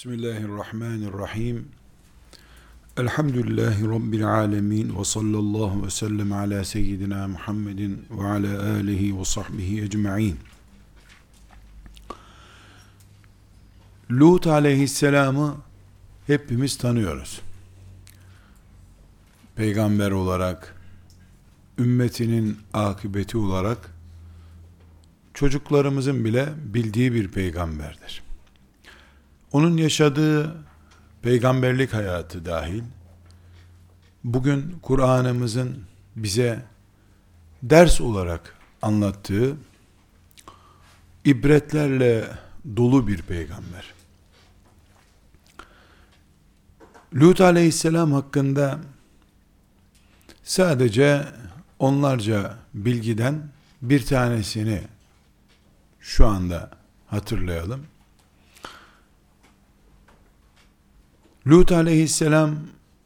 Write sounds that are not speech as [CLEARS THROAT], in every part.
Bismillahirrahmanirrahim. Elhamdülillahi Rabbil alemin ve sallallahu ve sellem ala seyyidina Muhammedin ve ala alihi ve sahbihi ecma'in. Lut aleyhisselamı hepimiz tanıyoruz. Peygamber olarak, ümmetinin akıbeti olarak, çocuklarımızın bile bildiği bir peygamberdir. Onun yaşadığı peygamberlik hayatı dahil, bugün Kur'an'ımızın bize ders olarak anlattığı ibretlerle dolu bir peygamber. Lut aleyhisselam hakkında sadece onlarca bilgiden bir tanesini şu anda hatırlayalım. Lut aleyhisselam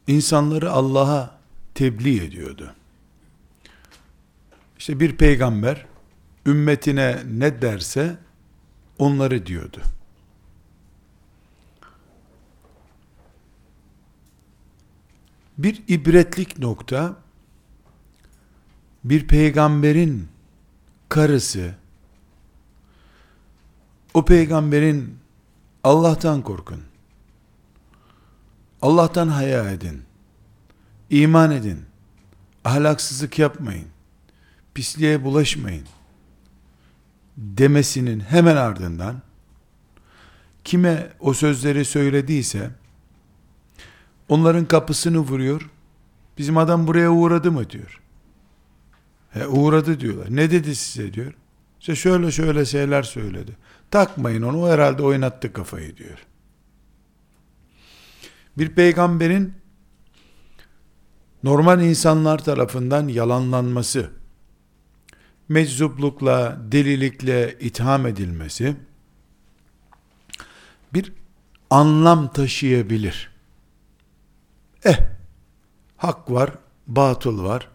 insanları Allah'a tebliğ ediyordu. İşte bir peygamber ümmetine ne derse onları diyordu. Bir ibretlik nokta bir peygamberin karısı o peygamberin Allah'tan korkun Allah'tan haya edin. İman edin. Ahlaksızlık yapmayın. Pisliğe bulaşmayın. Demesinin hemen ardından kime o sözleri söylediyse onların kapısını vuruyor. Bizim adam buraya uğradı mı diyor. He, uğradı diyorlar. Ne dedi size diyor. İşte şöyle şöyle şeyler söyledi. Takmayın onu o herhalde oynattı kafayı diyor bir peygamberin normal insanlar tarafından yalanlanması, meczuplukla, delilikle itham edilmesi bir anlam taşıyabilir. Eh, hak var, batıl var.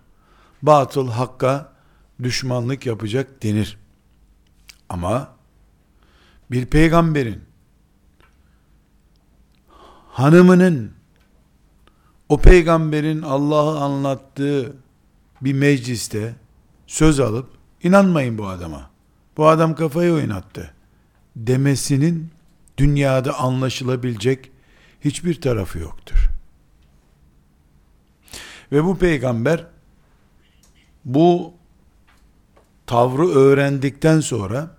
Batıl hakka düşmanlık yapacak denir. Ama bir peygamberin hanımının o peygamberin Allah'ı anlattığı bir mecliste söz alıp inanmayın bu adama. Bu adam kafayı oynattı demesinin dünyada anlaşılabilecek hiçbir tarafı yoktur. Ve bu peygamber bu tavrı öğrendikten sonra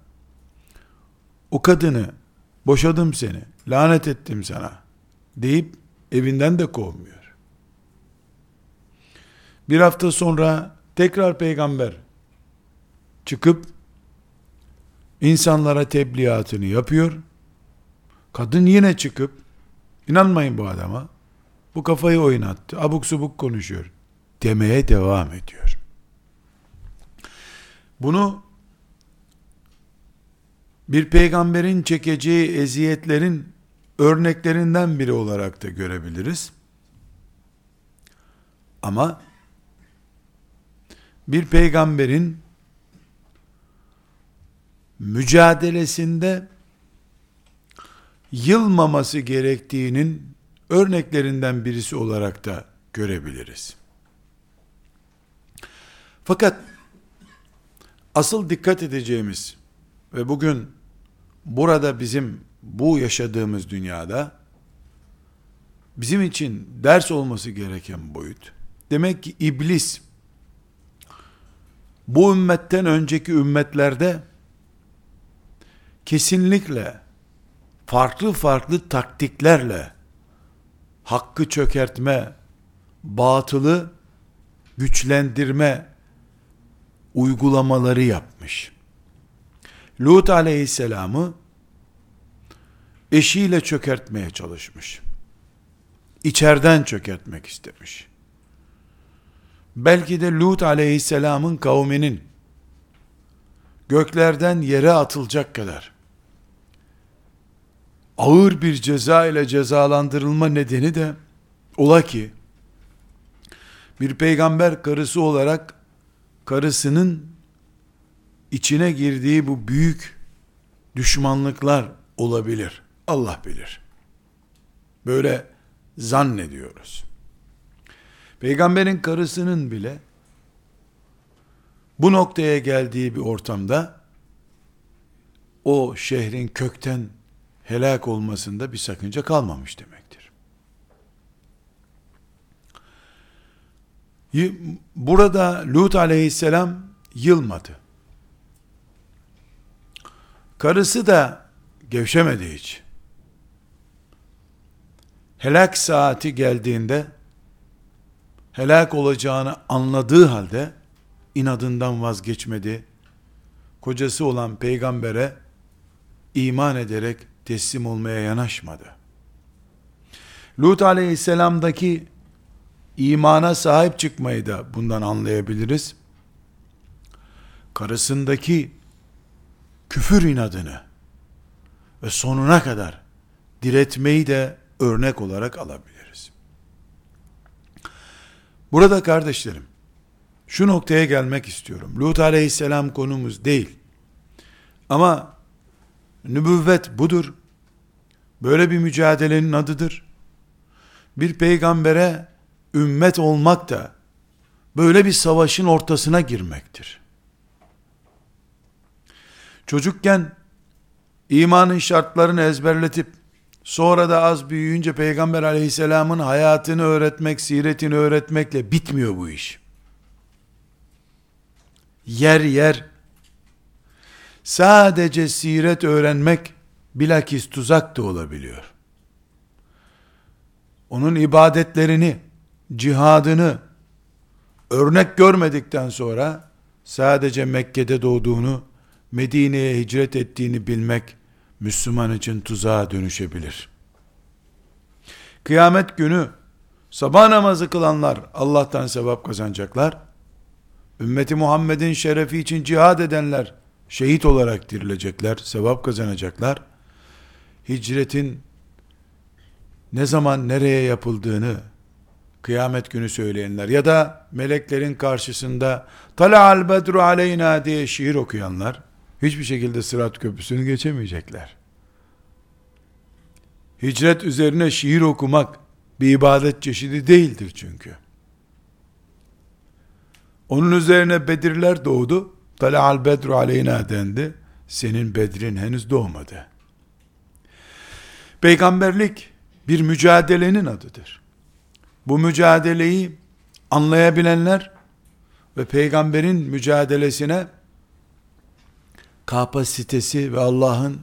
o kadını boşadım seni, lanet ettim sana deyip evinden de kovmuyor. Bir hafta sonra tekrar peygamber çıkıp insanlara tebliğatını yapıyor. Kadın yine çıkıp inanmayın bu adama. Bu kafayı oynattı. Abuk subuk konuşuyor. Demeye devam ediyor. Bunu bir peygamberin çekeceği eziyetlerin örneklerinden biri olarak da görebiliriz. Ama bir peygamberin mücadelesinde yılmaması gerektiğinin örneklerinden birisi olarak da görebiliriz. Fakat asıl dikkat edeceğimiz ve bugün burada bizim bu yaşadığımız dünyada bizim için ders olması gereken boyut. Demek ki iblis bu ümmetten önceki ümmetlerde kesinlikle farklı farklı taktiklerle hakkı çökertme, batılı güçlendirme uygulamaları yapmış. Lut aleyhisselamı eşiyle çökertmeye çalışmış. İçerden çökertmek istemiş. Belki de Lut aleyhisselamın kavminin göklerden yere atılacak kadar ağır bir ceza ile cezalandırılma nedeni de ola ki bir peygamber karısı olarak karısının içine girdiği bu büyük düşmanlıklar olabilir. Allah bilir. Böyle zannediyoruz. Peygamberin karısının bile bu noktaya geldiği bir ortamda o şehrin kökten helak olmasında bir sakınca kalmamış demektir. Burada Lut aleyhisselam yılmadı. Karısı da gevşemedi hiç. Helak saati geldiğinde helak olacağını anladığı halde inadından vazgeçmedi. Kocası olan peygambere iman ederek teslim olmaya yanaşmadı. Lut aleyhisselamdaki imana sahip çıkmayı da bundan anlayabiliriz. Karısındaki küfür inadını ve sonuna kadar diretmeyi de örnek olarak alabiliriz. Burada kardeşlerim, şu noktaya gelmek istiyorum. Lut aleyhisselam konumuz değil. Ama nübüvvet budur. Böyle bir mücadelenin adıdır. Bir peygambere ümmet olmak da böyle bir savaşın ortasına girmektir. Çocukken imanın şartlarını ezberletip sonra da az büyüyünce Peygamber aleyhisselamın hayatını öğretmek, siretini öğretmekle bitmiyor bu iş. Yer yer sadece siret öğrenmek bilakis tuzak da olabiliyor. Onun ibadetlerini, cihadını örnek görmedikten sonra sadece Mekke'de doğduğunu, Medine'ye hicret ettiğini bilmek Müslüman için tuzağa dönüşebilir. Kıyamet günü sabah namazı kılanlar Allah'tan sevap kazanacaklar. Ümmeti Muhammed'in şerefi için cihad edenler şehit olarak dirilecekler, sevap kazanacaklar. Hicretin ne zaman nereye yapıldığını kıyamet günü söyleyenler ya da meleklerin karşısında tala'al bedru aleyna diye şiir okuyanlar hiçbir şekilde sırat köprüsünü geçemeyecekler. Hicret üzerine şiir okumak bir ibadet çeşidi değildir çünkü. Onun üzerine Bedirler doğdu. Tala'al bedru aleyna dendi. Senin Bedrin henüz doğmadı. Peygamberlik bir mücadelenin adıdır. Bu mücadeleyi anlayabilenler ve peygamberin mücadelesine kapasitesi ve Allah'ın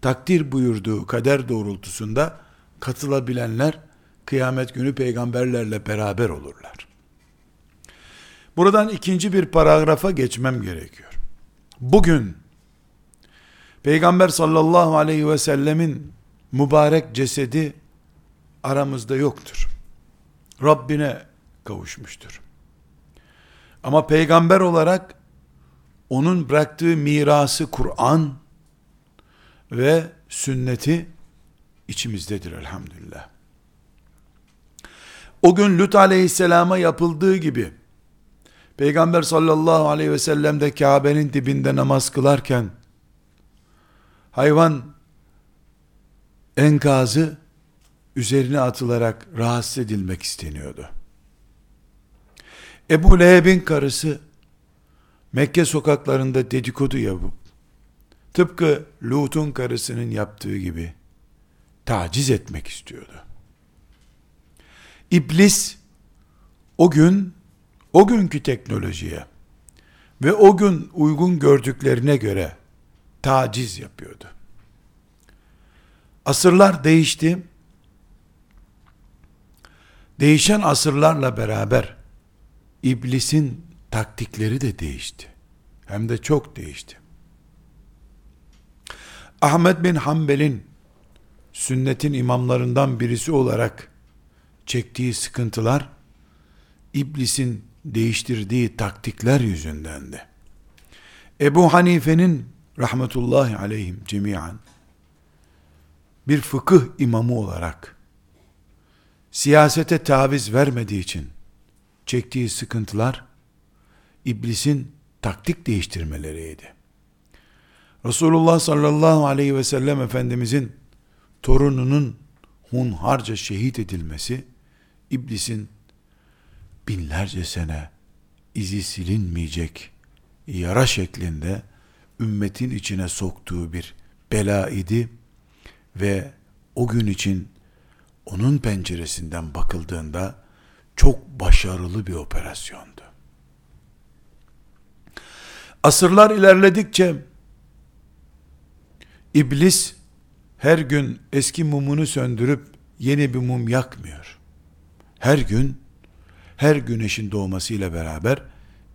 takdir buyurduğu kader doğrultusunda katılabilenler kıyamet günü peygamberlerle beraber olurlar. Buradan ikinci bir paragrafa geçmem gerekiyor. Bugün Peygamber sallallahu aleyhi ve sellemin mübarek cesedi aramızda yoktur. Rabbine kavuşmuştur. Ama peygamber olarak onun bıraktığı mirası Kur'an ve sünneti içimizdedir elhamdülillah. O gün Lut aleyhisselama yapıldığı gibi Peygamber sallallahu aleyhi ve sellem de Kabe'nin dibinde namaz kılarken hayvan enkazı üzerine atılarak rahatsız edilmek isteniyordu. Ebu Leheb'in karısı Mekke sokaklarında dedikodu yapıp tıpkı Lut'un karısının yaptığı gibi taciz etmek istiyordu. İblis o gün o günkü teknolojiye ve o gün uygun gördüklerine göre taciz yapıyordu. Asırlar değişti. Değişen asırlarla beraber iblisin taktikleri de değişti. Hem de çok değişti. Ahmet bin Hanbel'in sünnetin imamlarından birisi olarak çektiği sıkıntılar iblisin değiştirdiği taktikler yüzündendi. Ebu Hanife'nin rahmetullahi aleyhim cemiyan bir fıkıh imamı olarak siyasete taviz vermediği için çektiği sıkıntılar iblisin taktik değiştirmeleriydi. Resulullah sallallahu aleyhi ve sellem Efendimizin torununun hunharca şehit edilmesi, iblisin binlerce sene izi silinmeyecek yara şeklinde ümmetin içine soktuğu bir bela idi ve o gün için onun penceresinden bakıldığında çok başarılı bir operasyondu. Asırlar ilerledikçe iblis her gün eski mumunu söndürüp yeni bir mum yakmıyor. Her gün her güneşin doğmasıyla beraber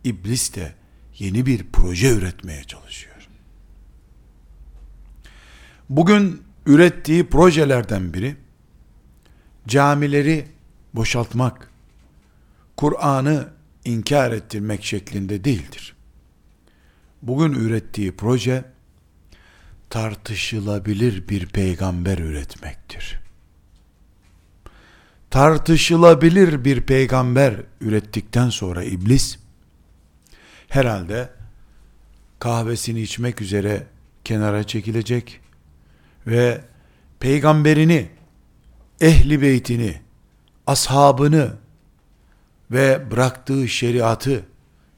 iblis de yeni bir proje üretmeye çalışıyor. Bugün ürettiği projelerden biri camileri boşaltmak, Kur'an'ı inkar ettirmek şeklinde değildir. Bugün ürettiği proje tartışılabilir bir peygamber üretmektir. Tartışılabilir bir peygamber ürettikten sonra iblis herhalde kahvesini içmek üzere kenara çekilecek ve peygamberini, ehli beytini, ashabını ve bıraktığı şeriatı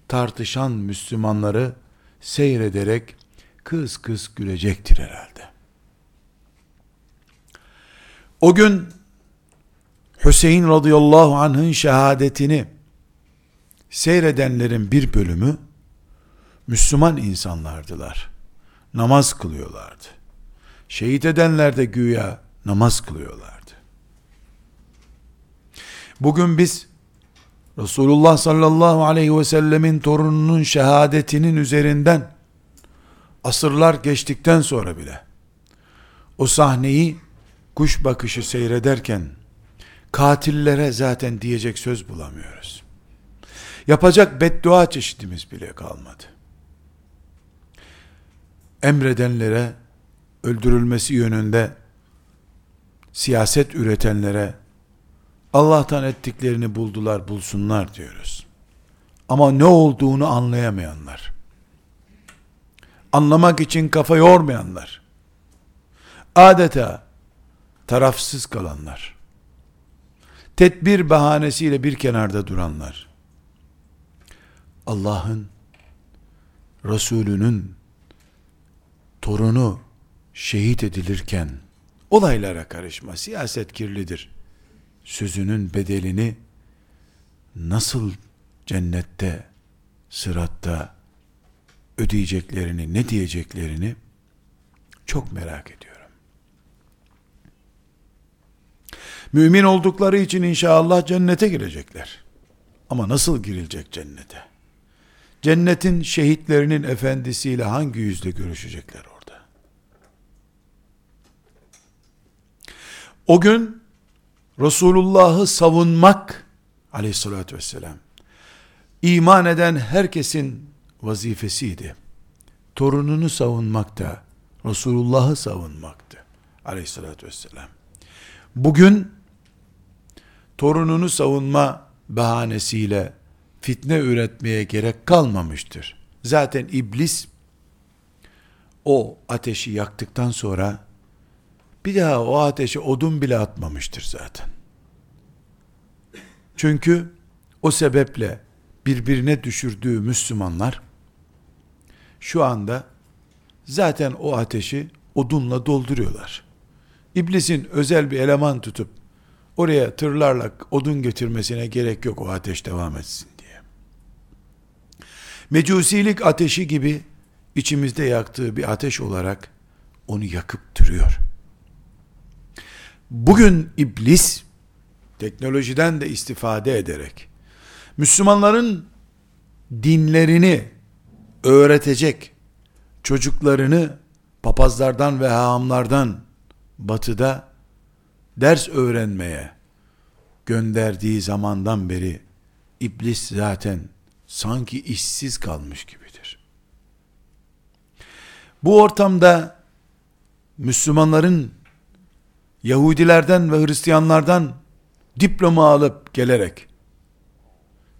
tartışan Müslümanları seyrederek kız kız gülecektir herhalde. O gün Hüseyin radıyallahu anh'ın şehadetini seyredenlerin bir bölümü Müslüman insanlardılar. Namaz kılıyorlardı. Şehit edenler de güya namaz kılıyorlardı. Bugün biz Resulullah sallallahu aleyhi ve sellemin torununun şehadetinin üzerinden asırlar geçtikten sonra bile o sahneyi kuş bakışı seyrederken katillere zaten diyecek söz bulamıyoruz. Yapacak beddua çeşitimiz bile kalmadı. Emredenlere öldürülmesi yönünde siyaset üretenlere Allah'tan ettiklerini buldular bulsunlar diyoruz. Ama ne olduğunu anlayamayanlar, anlamak için kafa yormayanlar, adeta tarafsız kalanlar, tedbir bahanesiyle bir kenarda duranlar, Allah'ın, Resulünün torunu şehit edilirken, olaylara karışma, siyaset kirlidir, sözünün bedelini nasıl cennette, sıratta ödeyeceklerini, ne diyeceklerini çok merak ediyorum. Mümin oldukları için inşallah cennete girecekler. Ama nasıl girilecek cennete? Cennetin şehitlerinin efendisiyle hangi yüzle görüşecekler orada? O gün Resulullah'ı savunmak aleyhissalatü vesselam iman eden herkesin vazifesiydi. Torununu savunmak da Resulullah'ı savunmaktı aleyhissalatü vesselam. Bugün torununu savunma bahanesiyle fitne üretmeye gerek kalmamıştır. Zaten iblis o ateşi yaktıktan sonra bir daha o ateşe odun bile atmamıştır zaten. Çünkü o sebeple birbirine düşürdüğü Müslümanlar şu anda zaten o ateşi odunla dolduruyorlar. İblisin özel bir eleman tutup oraya tırlarla odun getirmesine gerek yok o ateş devam etsin diye. Mecusilik ateşi gibi içimizde yaktığı bir ateş olarak onu yakıp duruyor. Bugün iblis teknolojiden de istifade ederek Müslümanların dinlerini öğretecek çocuklarını papazlardan ve hahamlardan batıda ders öğrenmeye gönderdiği zamandan beri iblis zaten sanki işsiz kalmış gibidir. Bu ortamda Müslümanların Yahudilerden ve Hristiyanlardan diploma alıp gelerek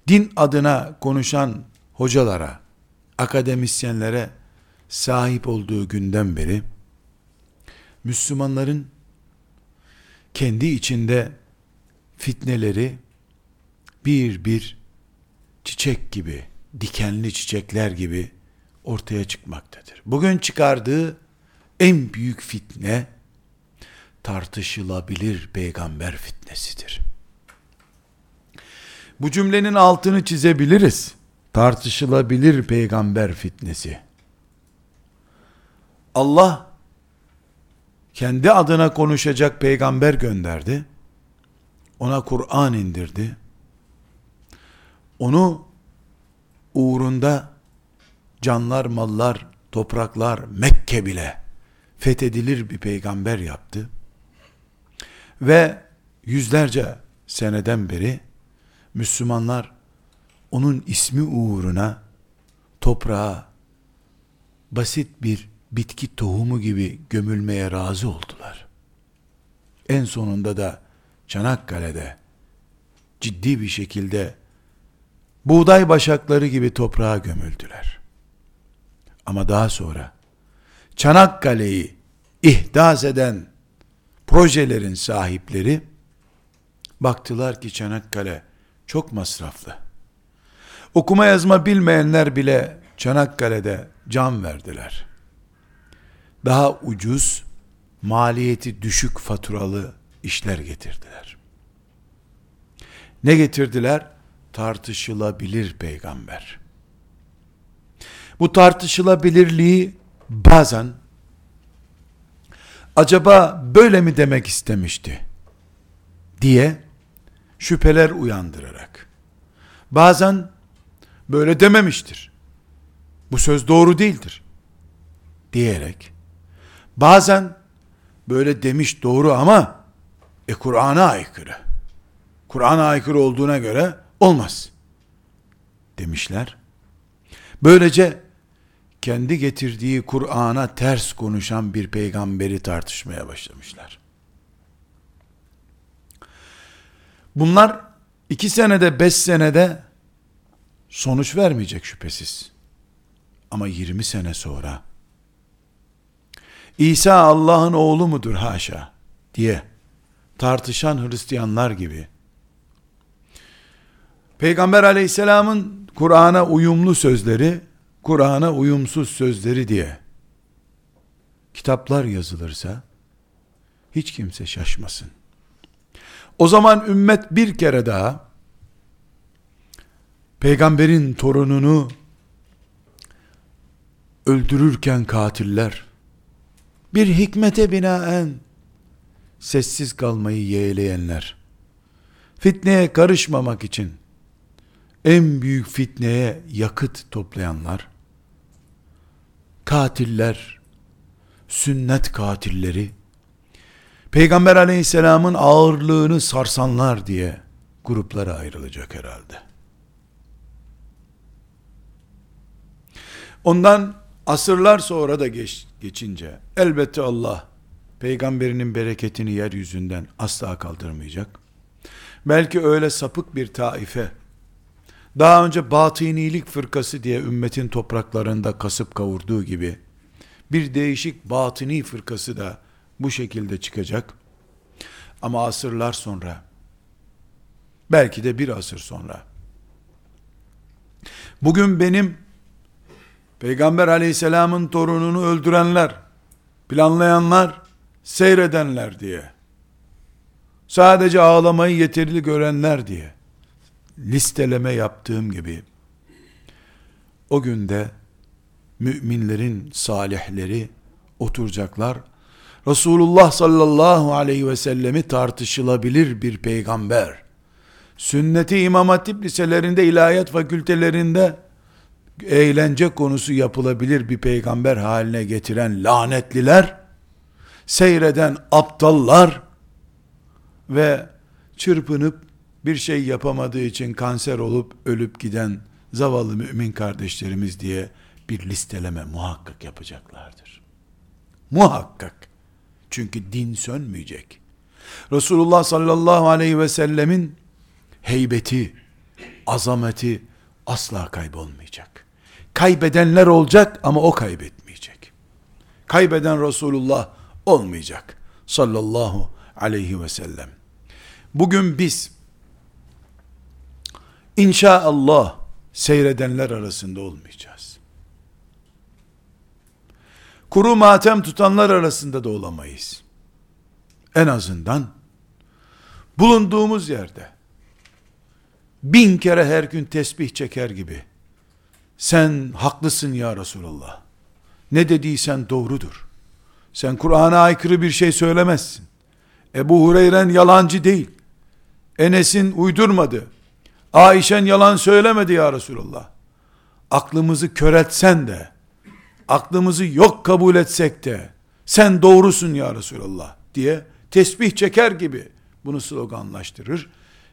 din adına konuşan hocalara, akademisyenlere sahip olduğu günden beri Müslümanların kendi içinde fitneleri bir bir çiçek gibi, dikenli çiçekler gibi ortaya çıkmaktadır. Bugün çıkardığı en büyük fitne tartışılabilir peygamber fitnesidir. Bu cümlenin altını çizebiliriz. Tartışılabilir peygamber fitnesi. Allah kendi adına konuşacak peygamber gönderdi. Ona Kur'an indirdi. Onu uğrunda canlar, mallar, topraklar, Mekke bile fethedilir bir peygamber yaptı. Ve yüzlerce seneden beri Müslümanlar onun ismi uğruna toprağa basit bir bitki tohumu gibi gömülmeye razı oldular. En sonunda da Çanakkale'de ciddi bir şekilde buğday başakları gibi toprağa gömüldüler. Ama daha sonra Çanakkale'yi ihdas eden projelerin sahipleri baktılar ki Çanakkale çok masraflı. Okuma yazma bilmeyenler bile Çanakkale'de can verdiler. Daha ucuz, maliyeti düşük faturalı işler getirdiler. Ne getirdiler? Tartışılabilir peygamber. Bu tartışılabilirliği bazen acaba böyle mi demek istemişti diye şüpheler uyandırarak bazen böyle dememiştir. Bu söz doğru değildir diyerek bazen böyle demiş doğru ama e Kur'an'a aykırı. Kur'an'a aykırı olduğuna göre olmaz demişler. Böylece kendi getirdiği Kur'an'a ters konuşan bir peygamberi tartışmaya başlamışlar. Bunlar iki senede, beş senede sonuç vermeyecek şüphesiz. Ama 20 sene sonra İsa Allah'ın oğlu mudur haşa diye tartışan Hristiyanlar gibi Peygamber aleyhisselamın Kur'an'a uyumlu sözleri Kur'an'a uyumsuz sözleri diye kitaplar yazılırsa hiç kimse şaşmasın. O zaman ümmet bir kere daha peygamberin torununu öldürürken katiller bir hikmete binaen sessiz kalmayı yeğleyenler fitneye karışmamak için en büyük fitneye yakıt toplayanlar katiller, sünnet katilleri, Peygamber aleyhisselamın ağırlığını sarsanlar diye gruplara ayrılacak herhalde. Ondan asırlar sonra da geç, geçince elbette Allah peygamberinin bereketini yeryüzünden asla kaldırmayacak. Belki öyle sapık bir taife daha önce batınilik fırkası diye ümmetin topraklarında kasıp kavurduğu gibi bir değişik batıni fırkası da bu şekilde çıkacak. Ama asırlar sonra belki de bir asır sonra bugün benim Peygamber aleyhisselamın torununu öldürenler, planlayanlar, seyredenler diye sadece ağlamayı yeterli görenler diye listeleme yaptığım gibi o günde müminlerin salihleri oturacaklar. Resulullah sallallahu aleyhi ve sellemi tartışılabilir bir peygamber. Sünneti İmam Hatip liselerinde, ilahiyat fakültelerinde eğlence konusu yapılabilir bir peygamber haline getiren lanetliler, seyreden aptallar ve çırpınıp bir şey yapamadığı için kanser olup ölüp giden zavallı mümin kardeşlerimiz diye bir listeleme muhakkak yapacaklardır. Muhakkak. Çünkü din sönmeyecek. Resulullah sallallahu aleyhi ve sellemin heybeti, azameti asla kaybolmayacak. Kaybedenler olacak ama o kaybetmeyecek. Kaybeden Resulullah olmayacak. Sallallahu aleyhi ve sellem. Bugün biz inşallah seyredenler arasında olmayacağız. Kuru matem tutanlar arasında da olamayız. En azından bulunduğumuz yerde bin kere her gün tesbih çeker gibi sen haklısın ya Resulallah. Ne dediysen doğrudur. Sen Kur'an'a aykırı bir şey söylemezsin. Ebu Hureyren yalancı değil. Enes'in uydurmadı. Ayşen yalan söylemedi ya Resulallah. Aklımızı kör etsen de, aklımızı yok kabul etsek de, sen doğrusun ya Resulallah diye tesbih çeker gibi bunu sloganlaştırır.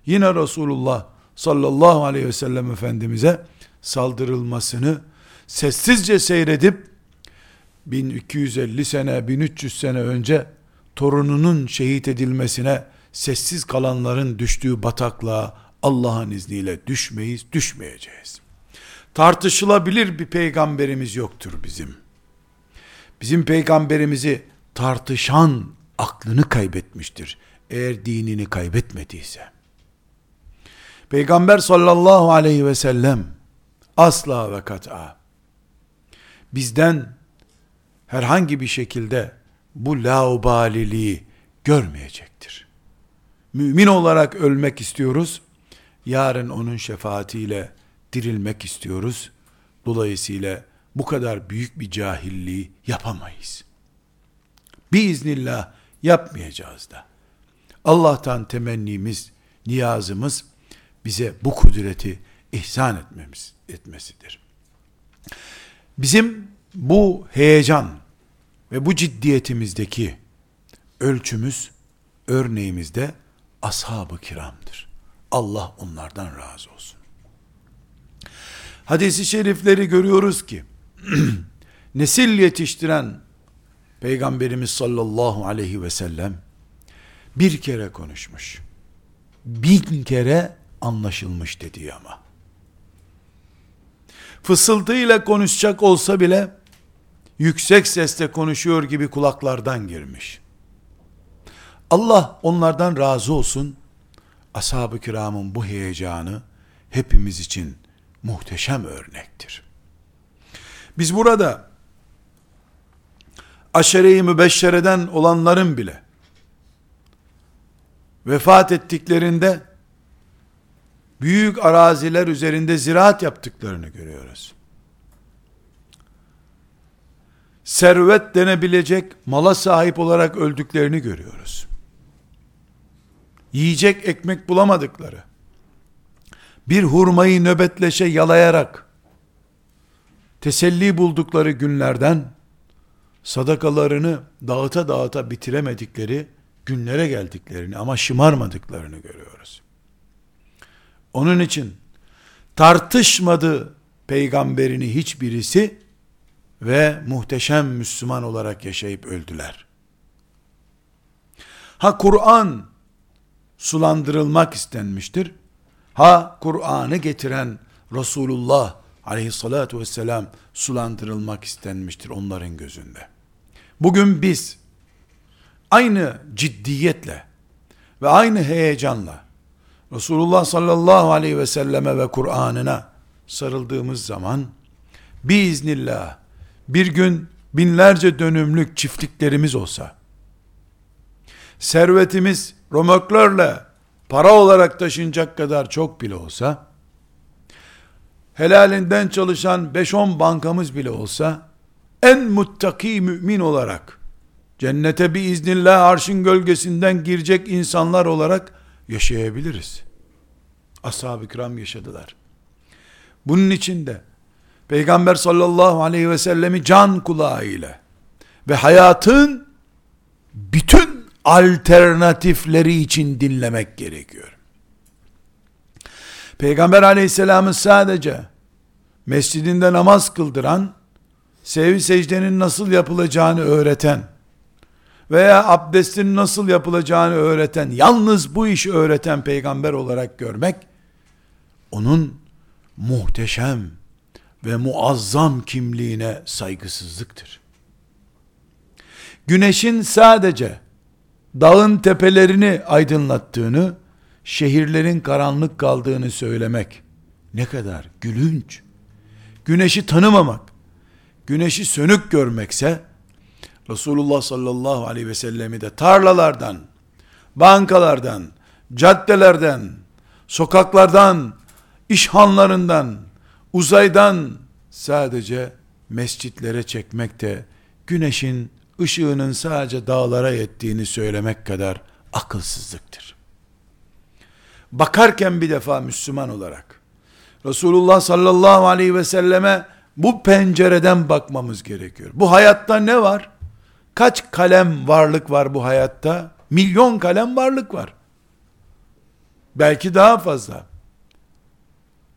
Yine Resulullah sallallahu aleyhi ve sellem Efendimiz'e saldırılmasını sessizce seyredip 1250 sene 1300 sene önce torununun şehit edilmesine sessiz kalanların düştüğü bataklığa Allah'ın izniyle düşmeyiz, düşmeyeceğiz. Tartışılabilir bir peygamberimiz yoktur bizim. Bizim peygamberimizi tartışan aklını kaybetmiştir. Eğer dinini kaybetmediyse. Peygamber sallallahu aleyhi ve sellem asla ve kat'a bizden herhangi bir şekilde bu laubaliliği görmeyecektir. Mümin olarak ölmek istiyoruz. Yarın onun şefaatiyle dirilmek istiyoruz. Dolayısıyla bu kadar büyük bir cahilliği yapamayız. Biiznillah yapmayacağız da. Allah'tan temennimiz, niyazımız bize bu kudreti ihsan etmemiz etmesidir. Bizim bu heyecan ve bu ciddiyetimizdeki ölçümüz, örneğimizde ashab-ı kiramdır. Allah onlardan razı olsun. Hadis-i şerifleri görüyoruz ki, [CLEARS THROAT] nesil yetiştiren Peygamberimiz sallallahu aleyhi ve sellem, bir kere konuşmuş. Bin kere anlaşılmış dedi ama. Fısıltıyla konuşacak olsa bile, yüksek sesle konuşuyor gibi kulaklardan girmiş. Allah onlardan razı olsun. Ashab-ı kiramın bu heyecanı hepimiz için muhteşem örnektir. Biz burada aşere-i mübeşşereden olanların bile vefat ettiklerinde büyük araziler üzerinde ziraat yaptıklarını görüyoruz. Servet denebilecek mala sahip olarak öldüklerini görüyoruz. Yiyecek ekmek bulamadıkları, bir hurmayı nöbetleşe yalayarak teselli buldukları günlerden sadakalarını dağıta dağıta bitiremedikleri günlere geldiklerini ama şımarmadıklarını görüyoruz. Onun için tartışmadı peygamberini hiçbirisi ve muhteşem Müslüman olarak yaşayıp öldüler. Ha Kur'an sulandırılmak istenmiştir. Ha Kur'an'ı getiren Resulullah aleyhissalatu vesselam sulandırılmak istenmiştir onların gözünde. Bugün biz aynı ciddiyetle ve aynı heyecanla Resulullah sallallahu aleyhi ve selleme ve Kur'an'ına sarıldığımız zaman biiznillah bir gün binlerce dönümlük çiftliklerimiz olsa, servetimiz romörklerle para olarak taşınacak kadar çok bile olsa, helalinden çalışan 5-10 bankamız bile olsa, en muttaki mümin olarak, cennete bir iznillah arşın gölgesinden girecek insanlar olarak yaşayabiliriz. Ashab-ı kiram yaşadılar. Bunun için de Peygamber sallallahu aleyhi ve sellemi can kulağıyla ve hayatın bütün alternatifleri için dinlemek gerekiyor. Peygamber aleyhisselamı sadece mescidinde namaz kıldıran, sevi secdenin nasıl yapılacağını öğreten veya abdestin nasıl yapılacağını öğreten, yalnız bu işi öğreten peygamber olarak görmek, onun muhteşem ve muazzam kimliğine saygısızlıktır. Güneşin sadece dağın tepelerini aydınlattığını, şehirlerin karanlık kaldığını söylemek ne kadar gülünç. Güneşi tanımamak, güneşi sönük görmekse Resulullah sallallahu aleyhi ve sellemi de tarlalardan, bankalardan, caddelerden, sokaklardan, işhanlarından, uzaydan sadece mescitlere çekmekte güneşin ışığının sadece dağlara yettiğini söylemek kadar akılsızlıktır. Bakarken bir defa Müslüman olarak Resulullah sallallahu aleyhi ve selleme bu pencereden bakmamız gerekiyor. Bu hayatta ne var? Kaç kalem varlık var bu hayatta? Milyon kalem varlık var. Belki daha fazla.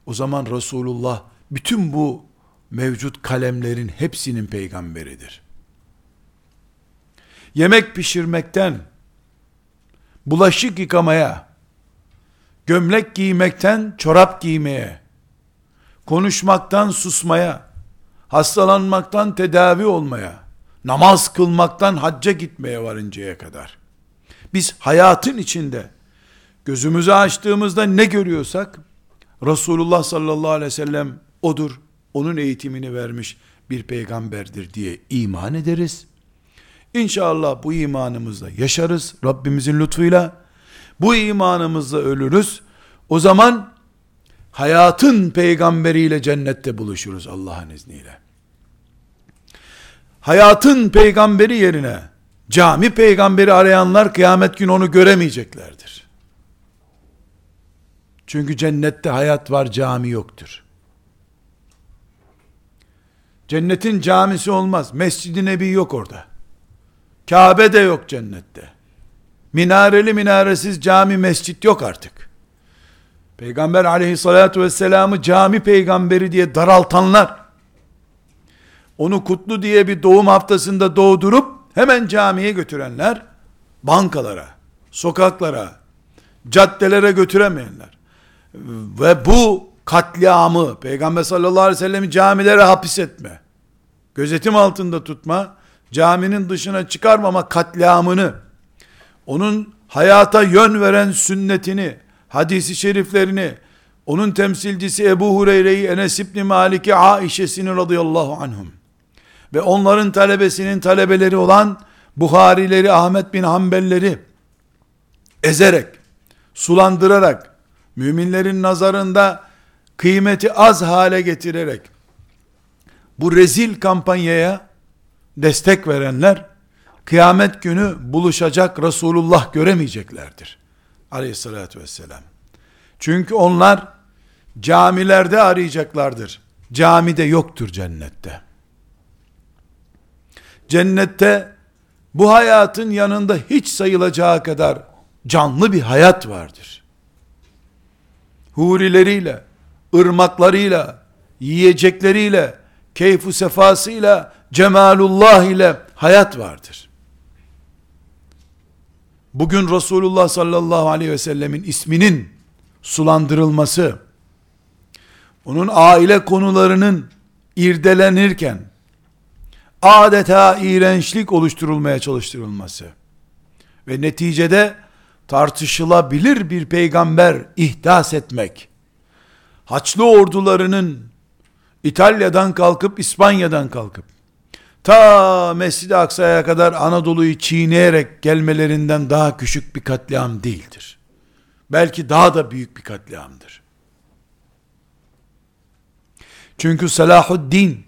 O zaman Resulullah bütün bu mevcut kalemlerin hepsinin peygamberidir. Yemek pişirmekten, bulaşık yıkamaya, gömlek giymekten çorap giymeye, konuşmaktan susmaya, hastalanmaktan tedavi olmaya, namaz kılmaktan hacca gitmeye varıncaya kadar. Biz hayatın içinde gözümüzü açtığımızda ne görüyorsak Resulullah sallallahu aleyhi ve sellem odur, onun eğitimini vermiş bir peygamberdir diye iman ederiz. İnşallah bu imanımızla yaşarız Rabbimizin lütfuyla. Bu imanımızla ölürüz. O zaman hayatın peygamberiyle cennette buluşuruz Allah'ın izniyle. Hayatın peygamberi yerine cami peygamberi arayanlar kıyamet günü onu göremeyeceklerdir. Çünkü cennette hayat var, cami yoktur. Cennetin camisi olmaz. Mescid-i Nebi yok orada. Kabe de yok cennette. Minareli minaresiz cami mescit yok artık. Peygamber aleyhissalatu vesselam'ı cami peygamberi diye daraltanlar, onu kutlu diye bir doğum haftasında doğdurup hemen camiye götürenler, bankalara, sokaklara, caddelere götüremeyenler ve bu katliamı, Peygamber sallallahu aleyhi ve sellem'i camilere hapis etme, gözetim altında tutma, caminin dışına çıkarmama katliamını, onun hayata yön veren sünnetini, hadisi şeriflerini, onun temsilcisi Ebu Hureyre'yi, Enes İbni Malik'i, Aişe'sini radıyallahu anhum ve onların talebesinin talebeleri olan Buharileri, Ahmet bin Hanbelleri ezerek, sulandırarak, müminlerin nazarında kıymeti az hale getirerek, bu rezil kampanyaya destek verenler, kıyamet günü buluşacak Resulullah göremeyeceklerdir. Aleyhissalatü vesselam. Çünkü onlar camilerde arayacaklardır. Camide yoktur cennette. Cennette bu hayatın yanında hiç sayılacağı kadar canlı bir hayat vardır. Hurileriyle, ırmaklarıyla, yiyecekleriyle, keyfu sefasıyla, cemalullah ile hayat vardır. Bugün Resulullah sallallahu aleyhi ve sellemin isminin sulandırılması, onun aile konularının irdelenirken, adeta iğrençlik oluşturulmaya çalıştırılması ve neticede tartışılabilir bir peygamber ihdas etmek, Haçlı ordularının İtalya'dan kalkıp İspanya'dan kalkıp ta Mescid-i Aksa'ya kadar Anadolu'yu çiğneyerek gelmelerinden daha küçük bir katliam değildir. Belki daha da büyük bir katliamdır. Çünkü Salahuddin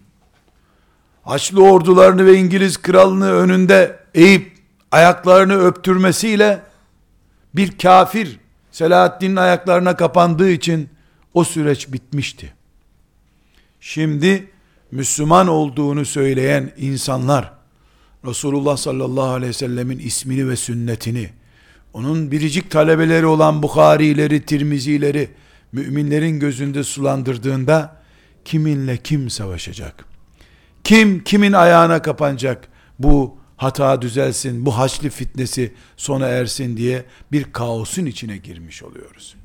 Haçlı ordularını ve İngiliz kralını önünde eğip ayaklarını öptürmesiyle bir kafir Selahaddin'in ayaklarına kapandığı için o süreç bitmişti. Şimdi Müslüman olduğunu söyleyen insanlar Resulullah sallallahu aleyhi ve sellemin ismini ve sünnetini onun biricik talebeleri olan Bukharileri, Tirmizileri müminlerin gözünde sulandırdığında kiminle kim savaşacak? Kim kimin ayağına kapanacak? Bu hata düzelsin, bu haçlı fitnesi sona ersin diye bir kaosun içine girmiş oluyoruz.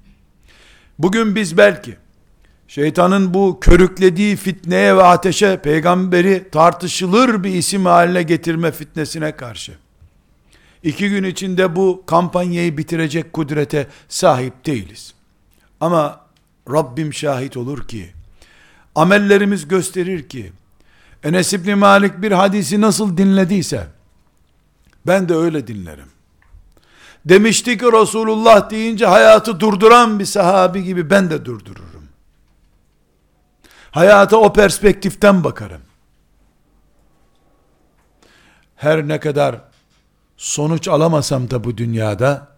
Bugün biz belki şeytanın bu körüklediği fitneye ve ateşe peygamberi tartışılır bir isim haline getirme fitnesine karşı iki gün içinde bu kampanyayı bitirecek kudrete sahip değiliz. Ama Rabbim şahit olur ki, amellerimiz gösterir ki, Enes İbni Malik bir hadisi nasıl dinlediyse, ben de öyle dinlerim. Demişti ki Resulullah deyince hayatı durduran bir sahabi gibi ben de durdururum. Hayata o perspektiften bakarım. Her ne kadar sonuç alamasam da bu dünyada,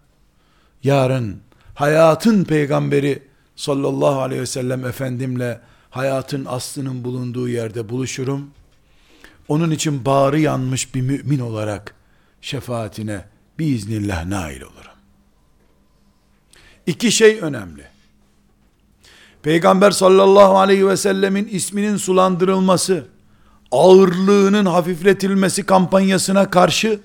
yarın hayatın peygamberi sallallahu aleyhi ve sellem efendimle hayatın aslının bulunduğu yerde buluşurum. Onun için bağrı yanmış bir mümin olarak şefaatine biiznillah nail olurum. İki şey önemli. Peygamber sallallahu aleyhi ve sellemin isminin sulandırılması, ağırlığının hafifletilmesi kampanyasına karşı,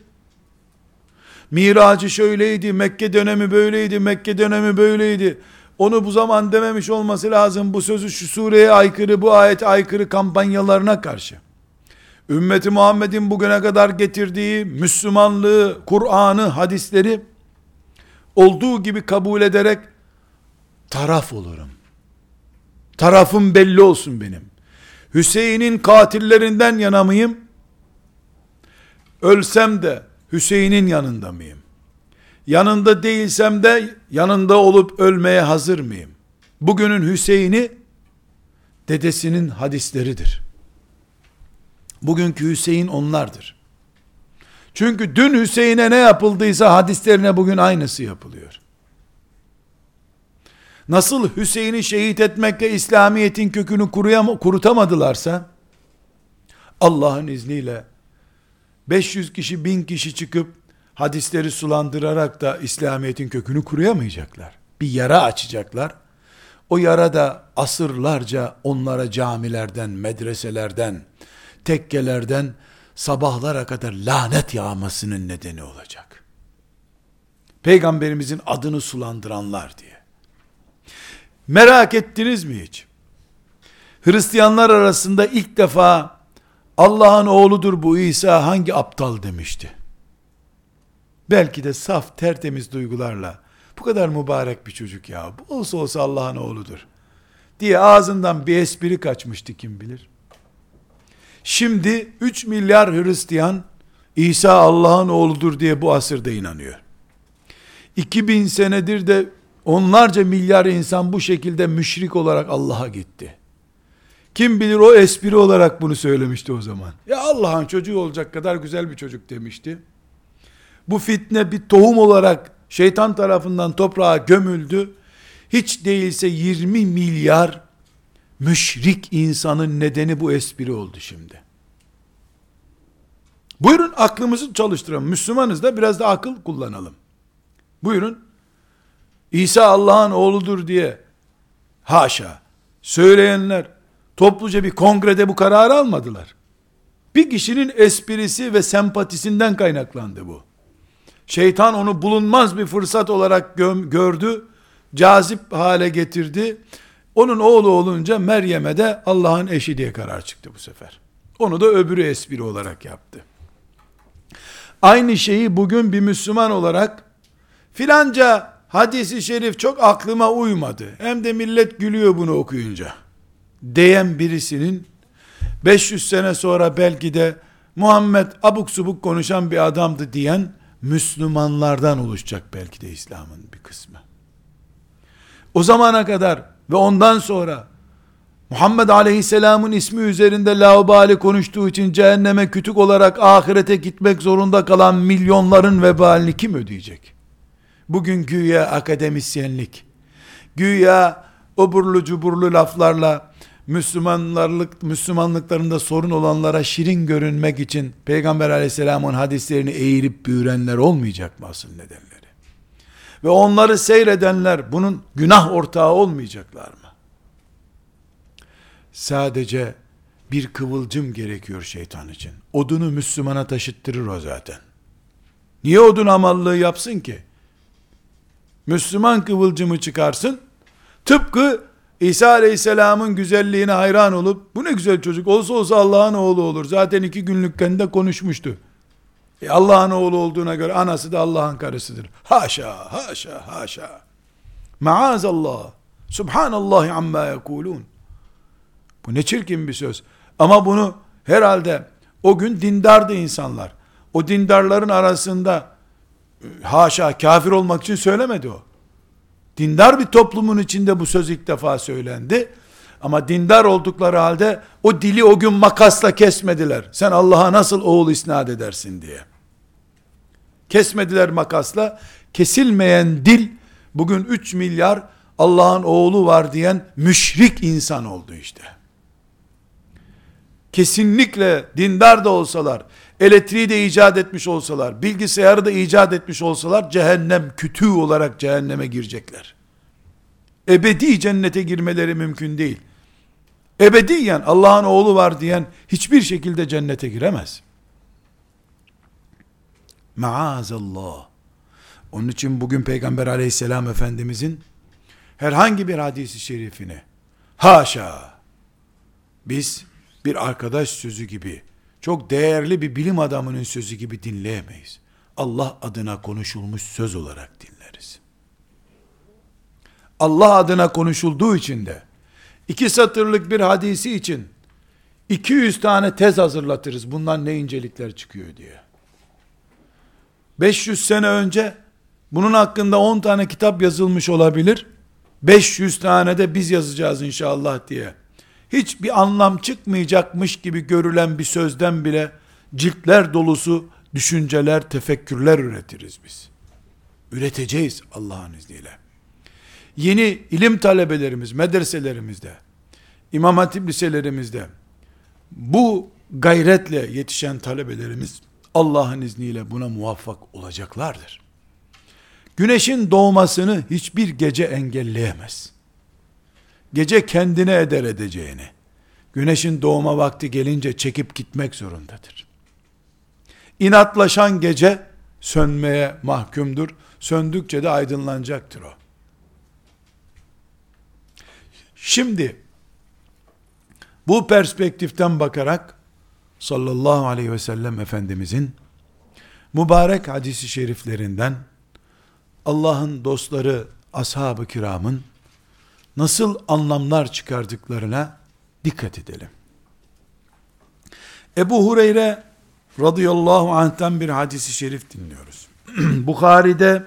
Miracı şöyleydi, Mekke dönemi böyleydi, Mekke dönemi böyleydi, onu bu zaman dememiş olması lazım, bu sözü şu sureye aykırı, bu ayet aykırı kampanyalarına karşı, ümmeti Muhammed'in bugüne kadar getirdiği Müslümanlığı, Kur'an'ı, hadisleri olduğu gibi kabul ederek taraf olurum. Tarafım belli olsun benim. Hüseyin'in katillerinden yana mıyım? Ölsem de Hüseyin'in yanında mıyım? Yanında değilsem de yanında olup ölmeye hazır mıyım? Bugünün Hüseyin'i dedesinin hadisleridir. Bugünkü Hüseyin onlardır. Çünkü dün Hüseyin'e ne yapıldıysa hadislerine bugün aynısı yapılıyor. Nasıl Hüseyin'i şehit etmekle İslamiyet'in kökünü kuruyam kurutamadılarsa, Allah'ın izniyle 500 kişi, 1000 kişi çıkıp hadisleri sulandırarak da İslamiyet'in kökünü kuruyamayacaklar. Bir yara açacaklar. O yara da asırlarca onlara camilerden, medreselerden, tekkelerden sabahlara kadar lanet yağmasının nedeni olacak. Peygamberimizin adını sulandıranlar diye. Merak ettiniz mi hiç? Hristiyanlar arasında ilk defa Allah'ın oğludur bu İsa hangi aptal demişti. Belki de saf tertemiz duygularla bu kadar mübarek bir çocuk ya bu olsa olsa Allah'ın oğludur diye ağzından bir espri kaçmıştı kim bilir. Şimdi 3 milyar Hristiyan İsa Allah'ın oğludur diye bu asırda inanıyor. 2000 senedir de onlarca milyar insan bu şekilde müşrik olarak Allah'a gitti. Kim bilir o espri olarak bunu söylemişti o zaman. Ya Allah'ın çocuğu olacak kadar güzel bir çocuk demişti. Bu fitne bir tohum olarak şeytan tarafından toprağa gömüldü. Hiç değilse 20 milyar müşrik insanın nedeni bu espri oldu şimdi. Buyurun aklımızı çalıştıralım. Müslümanız da biraz da akıl kullanalım. Buyurun. İsa Allah'ın oğludur diye haşa söyleyenler topluca bir kongrede bu kararı almadılar. Bir kişinin esprisi ve sempatisinden kaynaklandı bu. Şeytan onu bulunmaz bir fırsat olarak gördü, cazip hale getirdi. Onun oğlu olunca Meryem'e de Allah'ın eşi diye karar çıktı bu sefer. Onu da öbürü espri olarak yaptı. Aynı şeyi bugün bir Müslüman olarak filanca hadisi şerif çok aklıma uymadı. Hem de millet gülüyor bunu okuyunca. Diyen birisinin 500 sene sonra belki de Muhammed abuk subuk konuşan bir adamdı diyen Müslümanlardan oluşacak belki de İslam'ın bir kısmı. O zamana kadar ve ondan sonra Muhammed Aleyhisselam'ın ismi üzerinde laubali konuştuğu için cehenneme kütük olarak ahirete gitmek zorunda kalan milyonların vebalini kim ödeyecek? Bugün güya akademisyenlik, güya oburlu cuburlu laflarla Müslümanlarlık, Müslümanlıklarında sorun olanlara şirin görünmek için Peygamber aleyhisselamın hadislerini eğirip büyürenler olmayacak mı asıl nedenleri? Ve onları seyredenler bunun günah ortağı olmayacaklar mı? Sadece bir kıvılcım gerekiyor şeytan için. Odunu Müslümana taşıttırır o zaten. Niye odun amallığı yapsın ki? Müslüman kıvılcımı çıkarsın, tıpkı İsa Aleyhisselam'ın güzelliğine hayran olup, bu ne güzel çocuk, olsa olsa Allah'ın oğlu olur, zaten iki günlükken de konuşmuştu, E Allah'ın oğlu olduğuna göre anası da Allah'ın karısıdır. Haşa, haşa, haşa. Maazallah. Subhanallah amma yekulun. Bu ne çirkin bir söz. Ama bunu herhalde o gün dindardı insanlar. O dindarların arasında haşa kafir olmak için söylemedi o. Dindar bir toplumun içinde bu söz ilk defa söylendi. Ama dindar oldukları halde o dili o gün makasla kesmediler. Sen Allah'a nasıl oğul isnat edersin diye. Kesmediler makasla. Kesilmeyen dil bugün 3 milyar Allah'ın oğlu var diyen müşrik insan oldu işte. Kesinlikle dindar da olsalar, elektriği de icat etmiş olsalar, bilgisayarı da icat etmiş olsalar cehennem kütüğü olarak cehenneme girecekler. Ebedi cennete girmeleri mümkün değil. Ebediyen Allah'ın oğlu var diyen hiçbir şekilde cennete giremez. Maazallah. Onun için bugün Peygamber aleyhisselam efendimizin herhangi bir hadisi şerifini haşa biz bir arkadaş sözü gibi çok değerli bir bilim adamının sözü gibi dinleyemeyiz. Allah adına konuşulmuş söz olarak dinleriz. Allah adına konuşulduğu için de iki satırlık bir hadisi için 200 tane tez hazırlatırız. Bundan ne incelikler çıkıyor diye. 500 sene önce bunun hakkında 10 tane kitap yazılmış olabilir. 500 tane de biz yazacağız inşallah diye. Hiçbir anlam çıkmayacakmış gibi görülen bir sözden bile ciltler dolusu düşünceler, tefekkürler üretiriz biz. Üreteceğiz Allah'ın izniyle. Yeni ilim talebelerimiz, medreselerimizde, İmam Hatip liselerimizde, bu gayretle yetişen talebelerimiz, Allah'ın izniyle buna muvaffak olacaklardır. Güneşin doğmasını hiçbir gece engelleyemez. Gece kendine eder edeceğini. Güneşin doğma vakti gelince çekip gitmek zorundadır. İnatlaşan gece sönmeye mahkumdur. Söndükçe de aydınlanacaktır o. Şimdi bu perspektiften bakarak sallallahu aleyhi ve sellem Efendimizin mübarek hadisi şeriflerinden Allah'ın dostları ashab-ı kiramın nasıl anlamlar çıkardıklarına dikkat edelim. Ebu Hureyre radıyallahu anh'tan bir hadisi şerif dinliyoruz. [CLEARS THROAT] Bukhari'de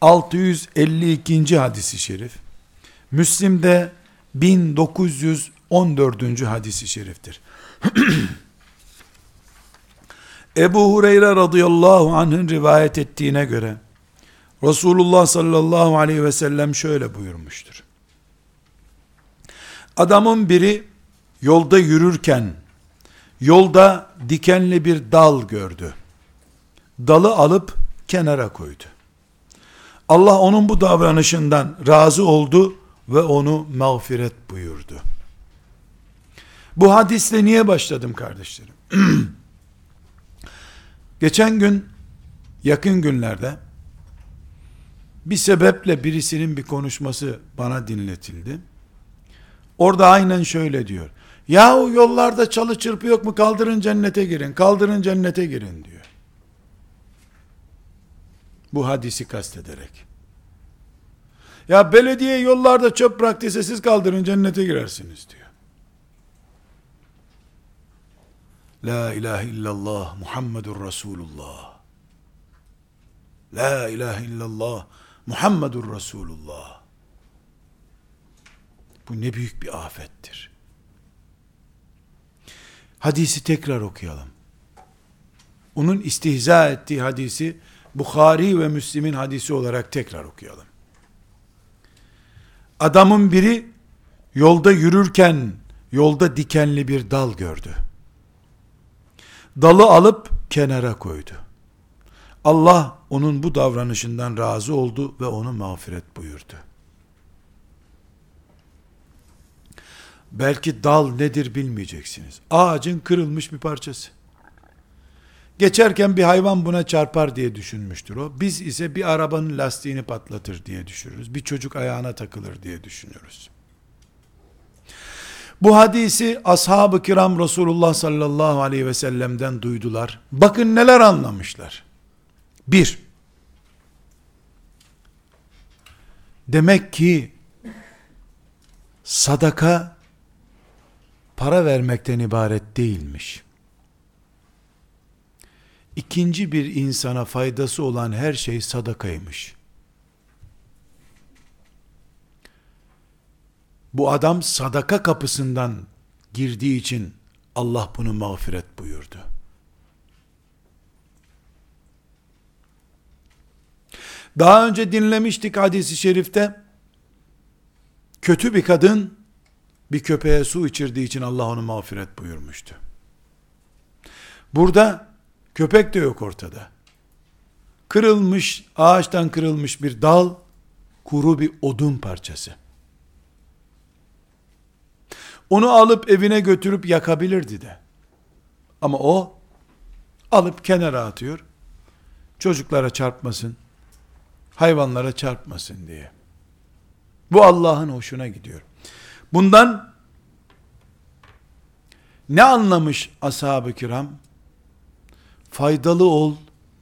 652. hadisi şerif, Müslim'de 1914. hadisi şeriftir. [CLEARS THROAT] Ebu Hureyre radıyallahu anh'ın rivayet ettiğine göre Resulullah sallallahu aleyhi ve sellem şöyle buyurmuştur. Adamın biri yolda yürürken yolda dikenli bir dal gördü. Dalı alıp kenara koydu. Allah onun bu davranışından razı oldu ve onu mağfiret buyurdu. Bu hadisle niye başladım kardeşlerim? [CLEARS THROAT] Geçen gün yakın günlerde bir sebeple birisinin bir konuşması bana dinletildi. Orada aynen şöyle diyor. Yahu yollarda çalı çırpı yok mu? Kaldırın cennete girin. Kaldırın cennete girin diyor. Bu hadisi kastederek. Ya belediye yollarda çöp bıraktıysa siz kaldırın cennete girersiniz diyor. La ilahe illallah Muhammedur Resulullah. La ilahe illallah Muhammedur Resulullah. Bu ne büyük bir afettir. Hadisi tekrar okuyalım. Onun istihza ettiği hadisi Bukhari ve Müslim'in hadisi olarak tekrar okuyalım. Adamın biri yolda yürürken yolda dikenli bir dal gördü. Dalı alıp kenara koydu. Allah onun bu davranışından razı oldu ve onu mağfiret buyurdu. Belki dal nedir bilmeyeceksiniz. Ağacın kırılmış bir parçası. Geçerken bir hayvan buna çarpar diye düşünmüştür o. Biz ise bir arabanın lastiğini patlatır diye düşünürüz. Bir çocuk ayağına takılır diye düşünüyoruz. Bu hadisi ashab-ı kiram Resulullah sallallahu aleyhi ve sellem'den duydular. Bakın neler anlamışlar. Bir, demek ki sadaka para vermekten ibaret değilmiş. İkinci bir insana faydası olan her şey sadakaymış. Bu adam sadaka kapısından girdiği için Allah bunu mağfiret buyurdu. Daha önce dinlemiştik hadisi şerifte. Kötü bir kadın bir köpeğe su içirdiği için Allah onu mağfiret buyurmuştu. Burada köpek de yok ortada. Kırılmış, ağaçtan kırılmış bir dal, kuru bir odun parçası. Onu alıp evine götürüp yakabilirdi de. Ama o alıp kenara atıyor. Çocuklara çarpmasın, hayvanlara çarpmasın diye. Bu Allah'ın hoşuna gidiyor. Bundan ne anlamış ashab-ı kiram? Faydalı ol,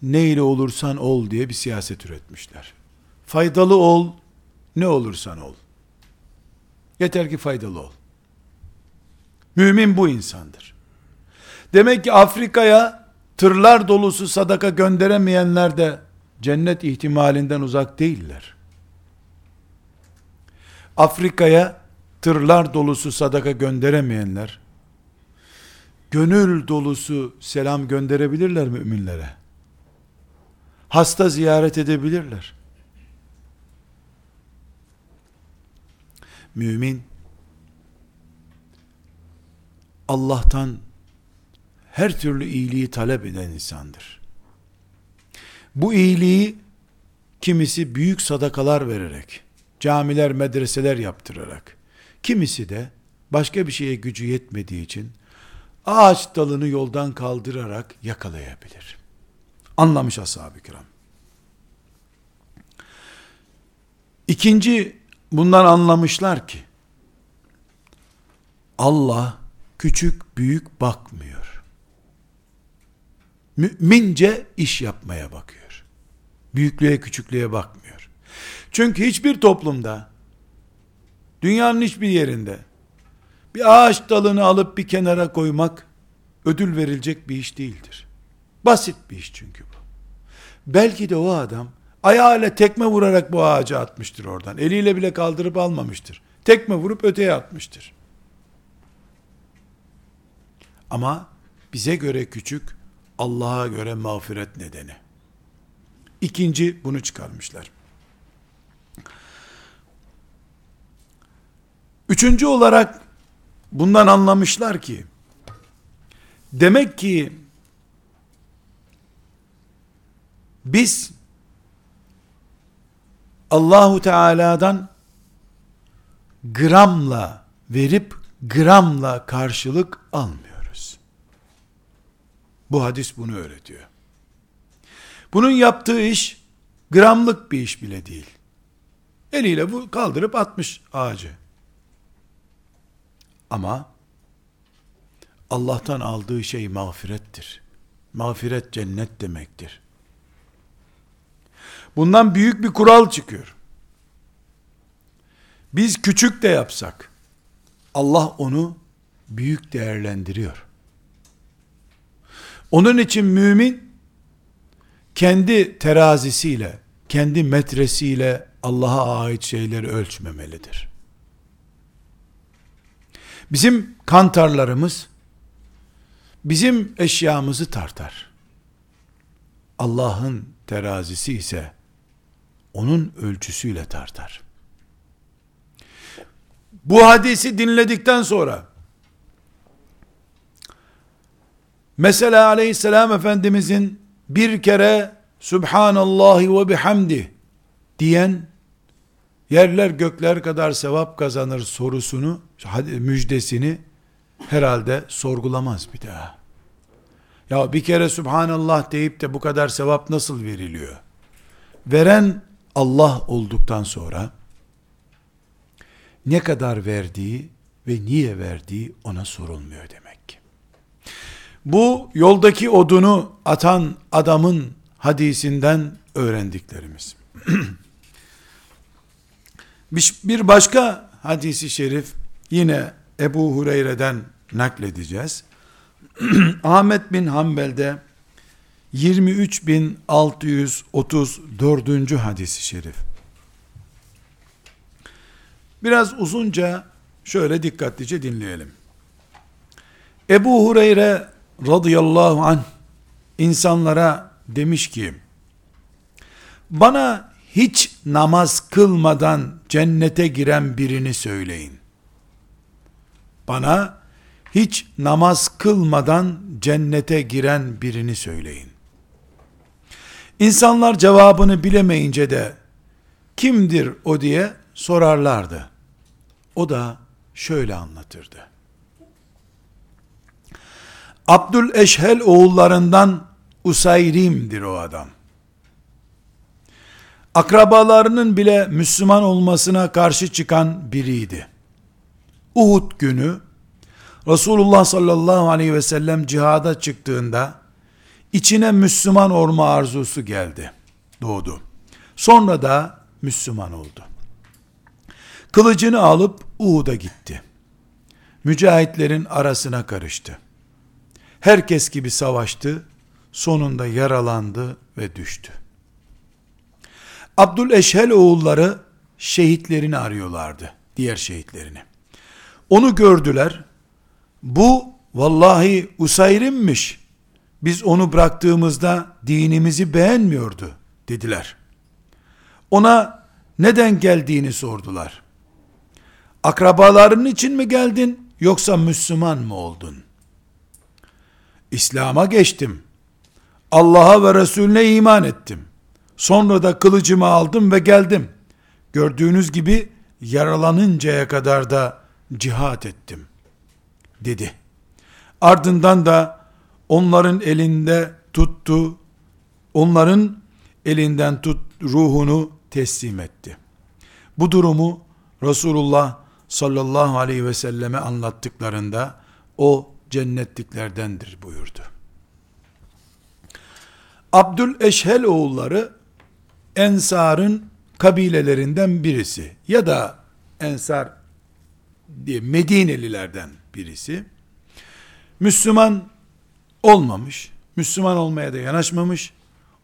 ne ile olursan ol diye bir siyaset üretmişler. Faydalı ol, ne olursan ol. Yeter ki faydalı ol. Mümin bu insandır. Demek ki Afrika'ya tırlar dolusu sadaka gönderemeyenler de cennet ihtimalinden uzak değiller. Afrika'ya tırlar dolusu sadaka gönderemeyenler, gönül dolusu selam gönderebilirler müminlere. Hasta ziyaret edebilirler. Mümin, Allah'tan her türlü iyiliği talep eden insandır. Bu iyiliği kimisi büyük sadakalar vererek, camiler, medreseler yaptırarak, kimisi de başka bir şeye gücü yetmediği için ağaç dalını yoldan kaldırarak yakalayabilir. Anlamış ashab-ı kiram. İkinci, bundan anlamışlar ki, Allah küçük büyük bakmıyor. Mümince iş yapmaya bakıyor. Büyüklüğe küçüklüğe bakmıyor. Çünkü hiçbir toplumda dünyanın hiçbir yerinde bir ağaç dalını alıp bir kenara koymak ödül verilecek bir iş değildir. Basit bir iş çünkü bu. Belki de o adam ayağıyla tekme vurarak bu ağacı atmıştır oradan. Eliyle bile kaldırıp almamıştır. Tekme vurup öteye atmıştır. Ama bize göre küçük, Allah'a göre mağfiret nedeni. İkinci bunu çıkarmışlar. Üçüncü olarak bundan anlamışlar ki demek ki biz Allahu Teala'dan gramla verip gramla karşılık almıyor. Bu hadis bunu öğretiyor. Bunun yaptığı iş gramlık bir iş bile değil. Eliyle bu kaldırıp atmış ağacı. Ama Allah'tan aldığı şey mağfirettir. Mağfiret cennet demektir. Bundan büyük bir kural çıkıyor. Biz küçük de yapsak Allah onu büyük değerlendiriyor. Onun için mümin kendi terazisiyle, kendi metresiyle Allah'a ait şeyleri ölçmemelidir. Bizim kantarlarımız bizim eşyamızı tartar. Allah'ın terazisi ise onun ölçüsüyle tartar. Bu hadisi dinledikten sonra Mesela aleyhisselam efendimizin bir kere Subhanallahi ve bihamdi diyen yerler gökler kadar sevap kazanır sorusunu, müjdesini herhalde sorgulamaz bir daha. Ya bir kere Subhanallah deyip de bu kadar sevap nasıl veriliyor? Veren Allah olduktan sonra ne kadar verdiği ve niye verdiği ona sorulmuyor demek. Bu yoldaki odunu atan adamın hadisinden öğrendiklerimiz. [CLEARS THROAT] Bir başka hadisi şerif yine Ebu Hureyre'den nakledeceğiz. [CLEARS THROAT] Ahmet bin Hanbel'de 23634. hadisi şerif. Biraz uzunca şöyle dikkatlice dinleyelim. Ebu Hureyre radıyallahu anh insanlara demiş ki bana hiç namaz kılmadan cennete giren birini söyleyin. Bana hiç namaz kılmadan cennete giren birini söyleyin. İnsanlar cevabını bilemeyince de kimdir o diye sorarlardı. O da şöyle anlatırdı. Abdül Eşhel oğullarından Usayrim'dir o adam. Akrabalarının bile Müslüman olmasına karşı çıkan biriydi. Uhud günü Resulullah sallallahu aleyhi ve sellem cihada çıktığında içine Müslüman olma arzusu geldi, doğdu. Sonra da Müslüman oldu. Kılıcını alıp Uhud'a gitti. Mücahitlerin arasına karıştı. Herkes gibi savaştı, sonunda yaralandı ve düştü. Abdül Eşhel oğulları şehitlerini arıyorlardı, diğer şehitlerini. Onu gördüler, bu vallahi Usayrim'miş, biz onu bıraktığımızda dinimizi beğenmiyordu dediler. Ona neden geldiğini sordular. Akrabaların için mi geldin yoksa Müslüman mı oldun? İslam'a geçtim. Allah'a ve Resulüne iman ettim. Sonra da kılıcımı aldım ve geldim. Gördüğünüz gibi yaralanıncaya kadar da cihat ettim. Dedi. Ardından da onların elinde tuttu. Onların elinden tut ruhunu teslim etti. Bu durumu Resulullah sallallahu aleyhi ve selleme anlattıklarında o cennetliklerdendir buyurdu. Abdül Eşhel oğulları Ensar'ın kabilelerinden birisi ya da Ensar diye Medinelilerden birisi. Müslüman olmamış, Müslüman olmaya da yanaşmamış.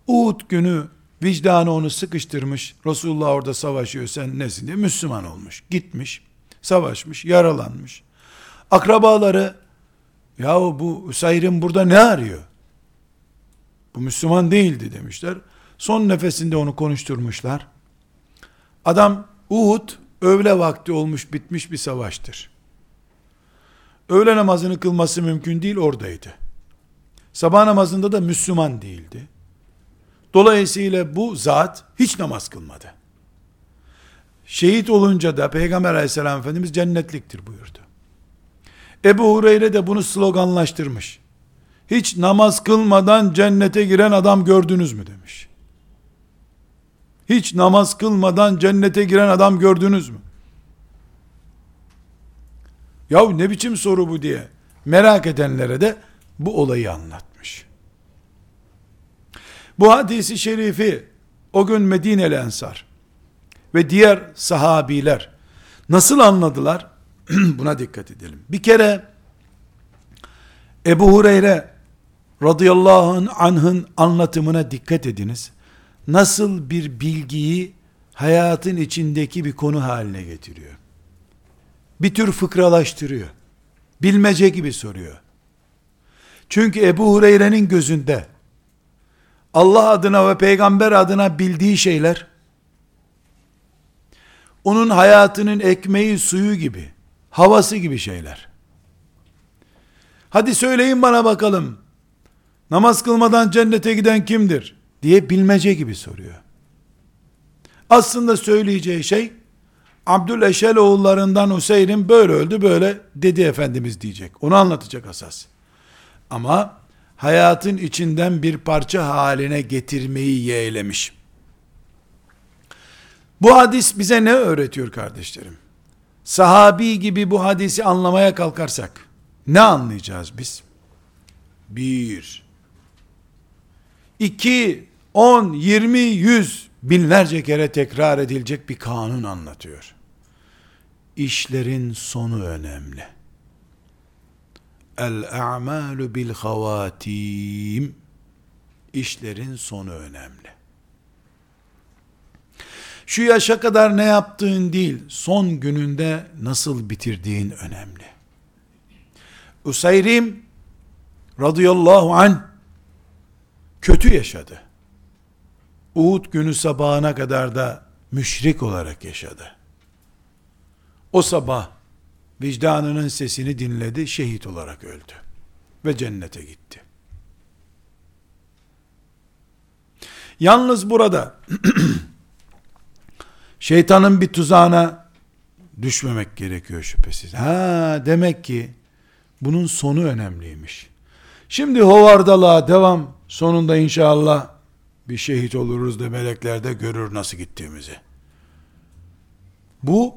Uhud günü vicdanı onu sıkıştırmış. Resulullah orada savaşıyor sen nesin diye Müslüman olmuş. Gitmiş, savaşmış, yaralanmış. Akrabaları Yahu bu Üsayr'in burada ne arıyor? Bu Müslüman değildi demişler. Son nefesinde onu konuşturmuşlar. Adam Uhud öğle vakti olmuş bitmiş bir savaştır. Öğle namazını kılması mümkün değil oradaydı. Sabah namazında da Müslüman değildi. Dolayısıyla bu zat hiç namaz kılmadı. Şehit olunca da Peygamber aleyhisselam Efendimiz cennetliktir buyurdu. Ebu Hureyre de bunu sloganlaştırmış. Hiç namaz kılmadan cennete giren adam gördünüz mü demiş. Hiç namaz kılmadan cennete giren adam gördünüz mü? Yahu ne biçim soru bu diye merak edenlere de bu olayı anlatmış. Bu hadisi şerifi o gün Medineli Ensar ve diğer sahabiler nasıl anladılar? [CLEARS THROAT] Buna dikkat edelim. Bir kere Ebu Hureyre radıyallahu anh'ın anlatımına dikkat ediniz. Nasıl bir bilgiyi hayatın içindeki bir konu haline getiriyor. Bir tür fıkralaştırıyor. Bilmece gibi soruyor. Çünkü Ebu Hureyre'nin gözünde Allah adına ve peygamber adına bildiği şeyler onun hayatının ekmeği suyu gibi havası gibi şeyler. Hadi söyleyin bana bakalım. Namaz kılmadan cennete giden kimdir? Diye bilmece gibi soruyor. Aslında söyleyeceği şey Abdüleşel oğullarından Hüseyin'in böyle öldü böyle dedi Efendimiz diyecek. Onu anlatacak asas. Ama hayatın içinden bir parça haline getirmeyi yeğlemiş. Bu hadis bize ne öğretiyor kardeşlerim? sahabi gibi bu hadisi anlamaya kalkarsak ne anlayacağız biz? Bir, iki, on, yirmi, yüz, binlerce kere tekrar edilecek bir kanun anlatıyor. İşlerin sonu önemli. El-a'malu bil havatim. İşlerin sonu önemli. Şu yaşa kadar ne yaptığın değil, son gününde nasıl bitirdiğin önemli. Usayrim radıyallahu an kötü yaşadı. Uhud günü sabahına kadar da müşrik olarak yaşadı. O sabah vicdanının sesini dinledi, şehit olarak öldü ve cennete gitti. Yalnız burada [CLEARS THROAT] şeytanın bir tuzağına düşmemek gerekiyor şüphesiz. Ha demek ki bunun sonu önemliymiş. Şimdi hovardalığa devam sonunda inşallah bir şehit oluruz da melekler de görür nasıl gittiğimizi. Bu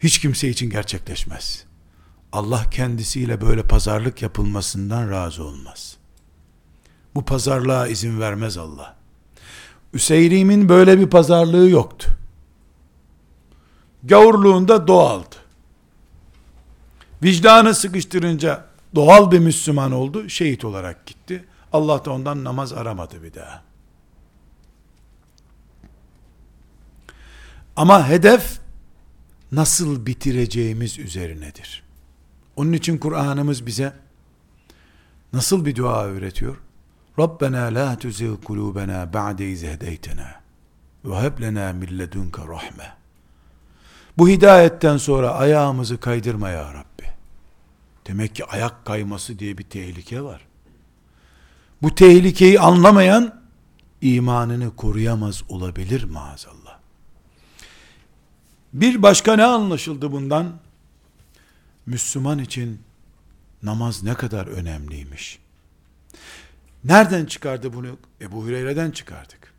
hiç kimse için gerçekleşmez. Allah kendisiyle böyle pazarlık yapılmasından razı olmaz. Bu pazarlığa izin vermez Allah. Üseyrim'in böyle bir pazarlığı yoktu. Gavurluğunda doğaldı. Vicdanı sıkıştırınca doğal bir Müslüman oldu, şehit olarak gitti. Allah da ondan namaz aramadı bir daha. Ama hedef nasıl bitireceğimiz üzerinedir. Onun için Kur'an'ımız bize nasıl bir dua öğretiyor? Rabbena la tuzigh kulubena ba'de iz hedeytena ve heb lena min ledunke rahme. Bu hidayetten sonra ayağımızı kaydırma ya Rabbi. Demek ki ayak kayması diye bir tehlike var. Bu tehlikeyi anlamayan imanını koruyamaz olabilir maazallah. Bir başka ne anlaşıldı bundan? Müslüman için namaz ne kadar önemliymiş. Nereden çıkardı bunu? Ebu Hureyre'den çıkardık.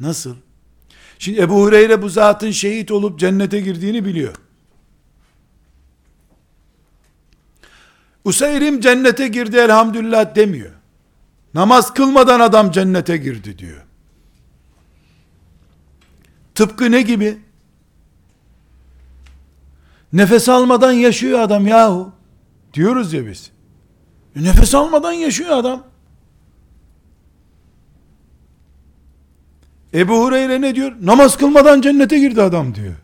Nasıl? Şimdi Ebu Hureyre bu zatın şehit olup cennete girdiğini biliyor. Useyrim cennete girdi elhamdülillah demiyor. Namaz kılmadan adam cennete girdi diyor. Tıpkı ne gibi? Nefes almadan yaşıyor adam yahu. Diyoruz ya biz. E nefes almadan yaşıyor adam. Ebu Hureyre ne diyor? Namaz kılmadan cennete girdi adam diyor.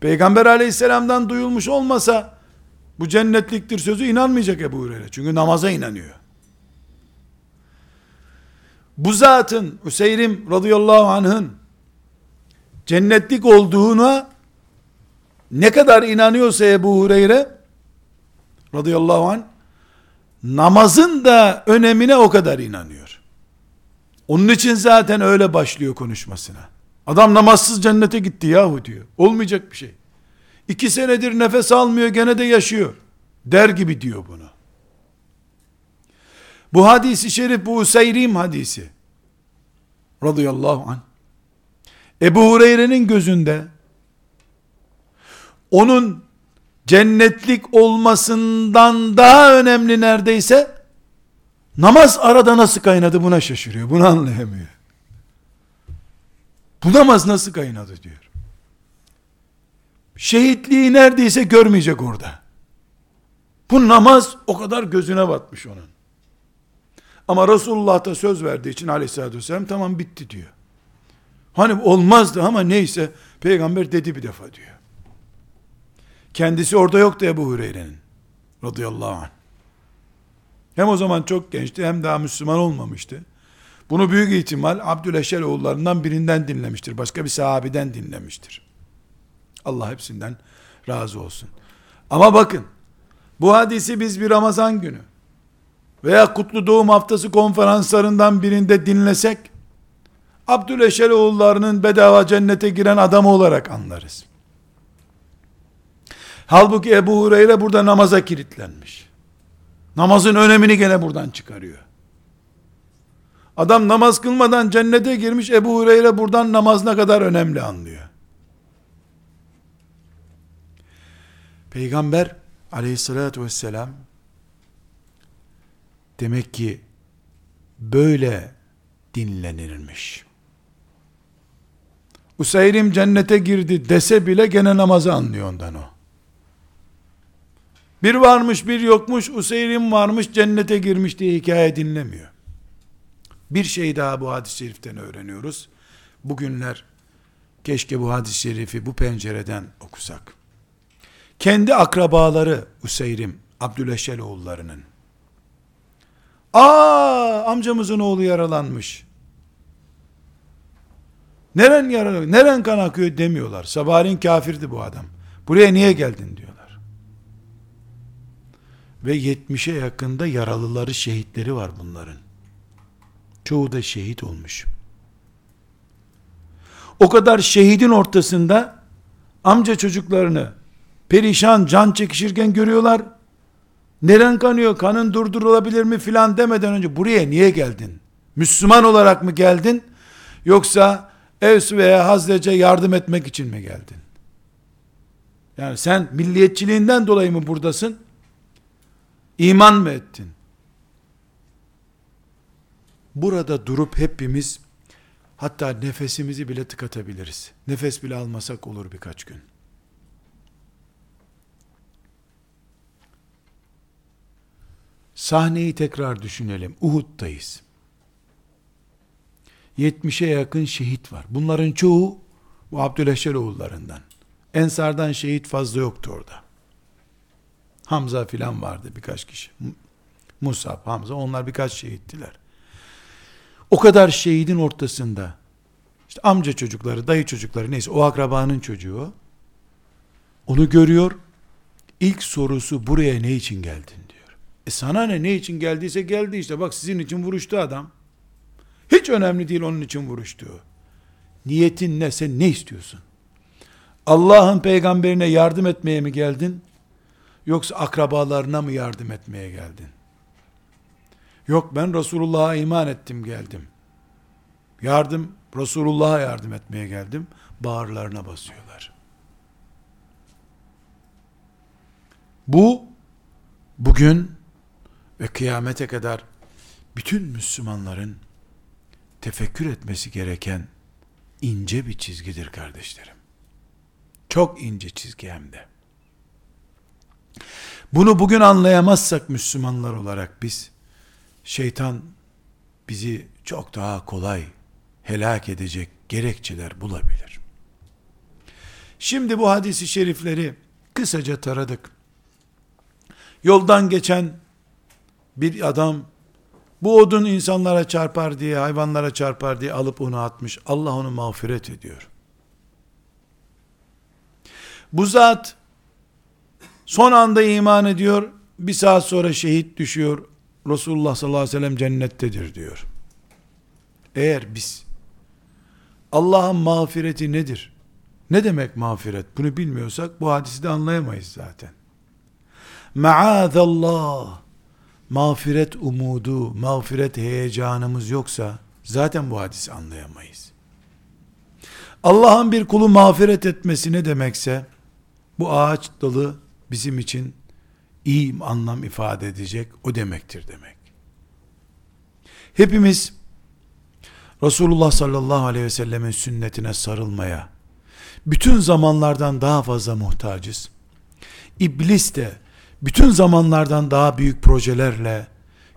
Peygamber aleyhisselamdan duyulmuş olmasa bu cennetliktir sözü inanmayacak Ebu Hureyre. Çünkü namaza inanıyor. Bu zatın Hüseyrim radıyallahu anh'ın cennetlik olduğuna ne kadar inanıyorsa Ebu Hureyre radıyallahu anh namazın da önemine o kadar inanıyor. Onun için zaten öyle başlıyor konuşmasına. Adam namazsız cennete gitti yahu diyor. Olmayacak bir şey. İki senedir nefes almıyor gene de yaşıyor. Der gibi diyor bunu. Bu hadisi şerif bu Useyrim hadisi. Radıyallahu anh. Ebu Hureyre'nin gözünde onun cennetlik olmasından daha önemli neredeyse namaz arada nasıl kaynadı buna şaşırıyor. Bunu anlayamıyor. Bu namaz nasıl kaynadı diyor. Şehitliği neredeyse görmeyecek orada. Bu namaz o kadar gözüne batmış onun. Ama Resulullah da söz verdiği için aleyhissalatü vesselam tamam bitti diyor. Hani olmazdı ama neyse peygamber dedi bir defa diyor. Kendisi orada yoktu Ebu Hureyre'nin. Radıyallahu anh. Hem o zaman çok gençti hem daha Müslüman olmamıştı. Bunu büyük ihtimal Abdüleşer oğullarından birinden dinlemiştir. Başka bir sahabeden dinlemiştir. Allah hepsinden razı olsun. Ama bakın bu hadisi biz bir Ramazan günü veya Kutlu Doğum Haftası konferanslarından birinde dinlesek Abdüleşer oğullarının bedava cennete giren adamı olarak anlarız. Halbuki Ebu Hureyre burada namaza kilitlenmiş. Namazın önemini gene buradan çıkarıyor. Adam namaz kılmadan cennete girmiş Ebu Hureyre buradan namaz ne kadar önemli anlıyor. Peygamber aleyhissalatü vesselam demek ki böyle dinlenirmiş. Useyrim cennete girdi dese bile gene namazı anlıyor ondan o. Bir varmış bir yokmuş, Useyrim varmış cennete girmiş diye hikaye dinlemiyor. Bir şey daha bu hadis-i şeriften öğreniyoruz. Bugünler keşke bu hadis-i şerifi bu pencereden okusak. Kendi akrabaları Useyrim, Abdüleşel oğullarının. Aa amcamızın oğlu yaralanmış. Neren yaralı, neren kan akıyor demiyorlar. Sabahleyin kafirdi bu adam. Buraya niye geldin diyorlar. Ve 70'e yakında yaralıları, şehitleri var bunların. Çoğu da şehit olmuş. O kadar şehidin ortasında amca çocuklarını perişan can çekişirken görüyorlar. Neren kanıyor, kanın durdurulabilir mi filan demeden önce buraya niye geldin? Müslüman olarak mı geldin? Yoksa Evs veya Hazrece yardım etmek için mi geldin? Yani sen milliyetçiliğinden dolayı mı buradasın? İman mı ettin? Burada durup hepimiz hatta nefesimizi bile tıkatabiliriz. Nefes bile almasak olur birkaç gün. Sahneyi tekrar düşünelim. Uhud'dayız. 70'e yakın şehit var. Bunların çoğu bu Abdüleşer oğullarından. Ensardan şehit fazla yoktu orada. Hamza filan vardı birkaç kişi. Musab, Hamza onlar birkaç şehittiler. O kadar şehidin ortasında işte amca çocukları, dayı çocukları neyse o akrabanın çocuğu onu görüyor. İlk sorusu buraya ne için geldin diyor. E sana ne ne için geldiyse geldi işte bak sizin için vuruştu adam. Hiç önemli değil onun için vuruştuğu. Niyetin ne? Sen ne istiyorsun? Allah'ın peygamberine yardım etmeye mi geldin? Yoksa akrabalarına mı yardım etmeye geldin? Yok ben Resulullah'a iman ettim geldim. Yardım, Resulullah'a yardım etmeye geldim. Bağırlarına basıyorlar. Bu, bugün ve kıyamete kadar bütün Müslümanların tefekkür etmesi gereken ince bir çizgidir kardeşlerim. Çok ince çizgi hem de. Bunu bugün anlayamazsak Müslümanlar olarak biz, şeytan bizi çok daha kolay helak edecek gerekçeler bulabilir. Şimdi bu hadisi şerifleri kısaca taradık. Yoldan geçen bir adam bu odun insanlara çarpar diye, hayvanlara çarpar diye alıp onu atmış. Allah onu mağfiret ediyor. Bu zat son anda iman ediyor. Bir saat sonra şehit düşüyor. Resulullah sallallahu aleyhi ve sellem cennettedir diyor. Eğer biz Allah'ın mağfireti nedir? Ne demek mağfiret? Bunu bilmiyorsak bu hadisi de anlayamayız zaten. Maazallah mağfiret umudu, mağfiret heyecanımız yoksa zaten bu hadisi anlayamayız. Allah'ın bir kulu mağfiret etmesi ne demekse bu ağaç dalı bizim için iyi anlam ifade edecek o demektir demek. Hepimiz Resulullah sallallahu aleyhi ve sellemin sünnetine sarılmaya bütün zamanlardan daha fazla muhtacız. İblis de bütün zamanlardan daha büyük projelerle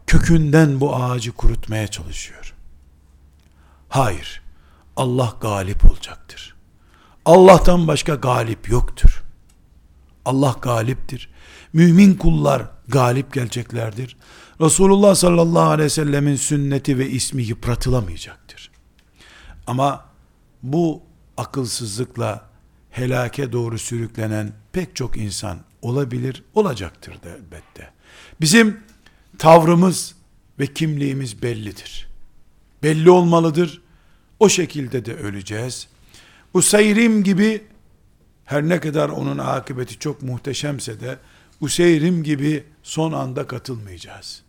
kökünden bu ağacı kurutmaya çalışıyor. Hayır. Allah galip olacaktır. Allah'tan başka galip yoktur. Allah galiptir. Mümin kullar galip geleceklerdir. Resulullah sallallahu aleyhi ve sellemin sünneti ve ismi yıpratılamayacaktır. Ama bu akılsızlıkla helake doğru sürüklenen pek çok insan olabilir, olacaktır da elbette. Bizim tavrımız ve kimliğimiz bellidir. Belli olmalıdır. O şekilde de öleceğiz. Useyrim gibi her ne kadar onun akıbeti çok muhteşemse de Useyrim gibi son anda katılmayacağız.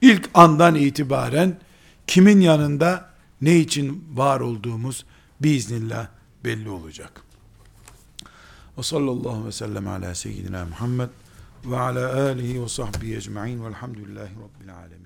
İlk andan itibaren kimin yanında ne için var olduğumuz biiznillah belli olacak. Ve sallallahu ve sellem ala seyyidina Muhammed ve ala alihi ve sahbihi ecma'in velhamdülillahi rabbil alemin.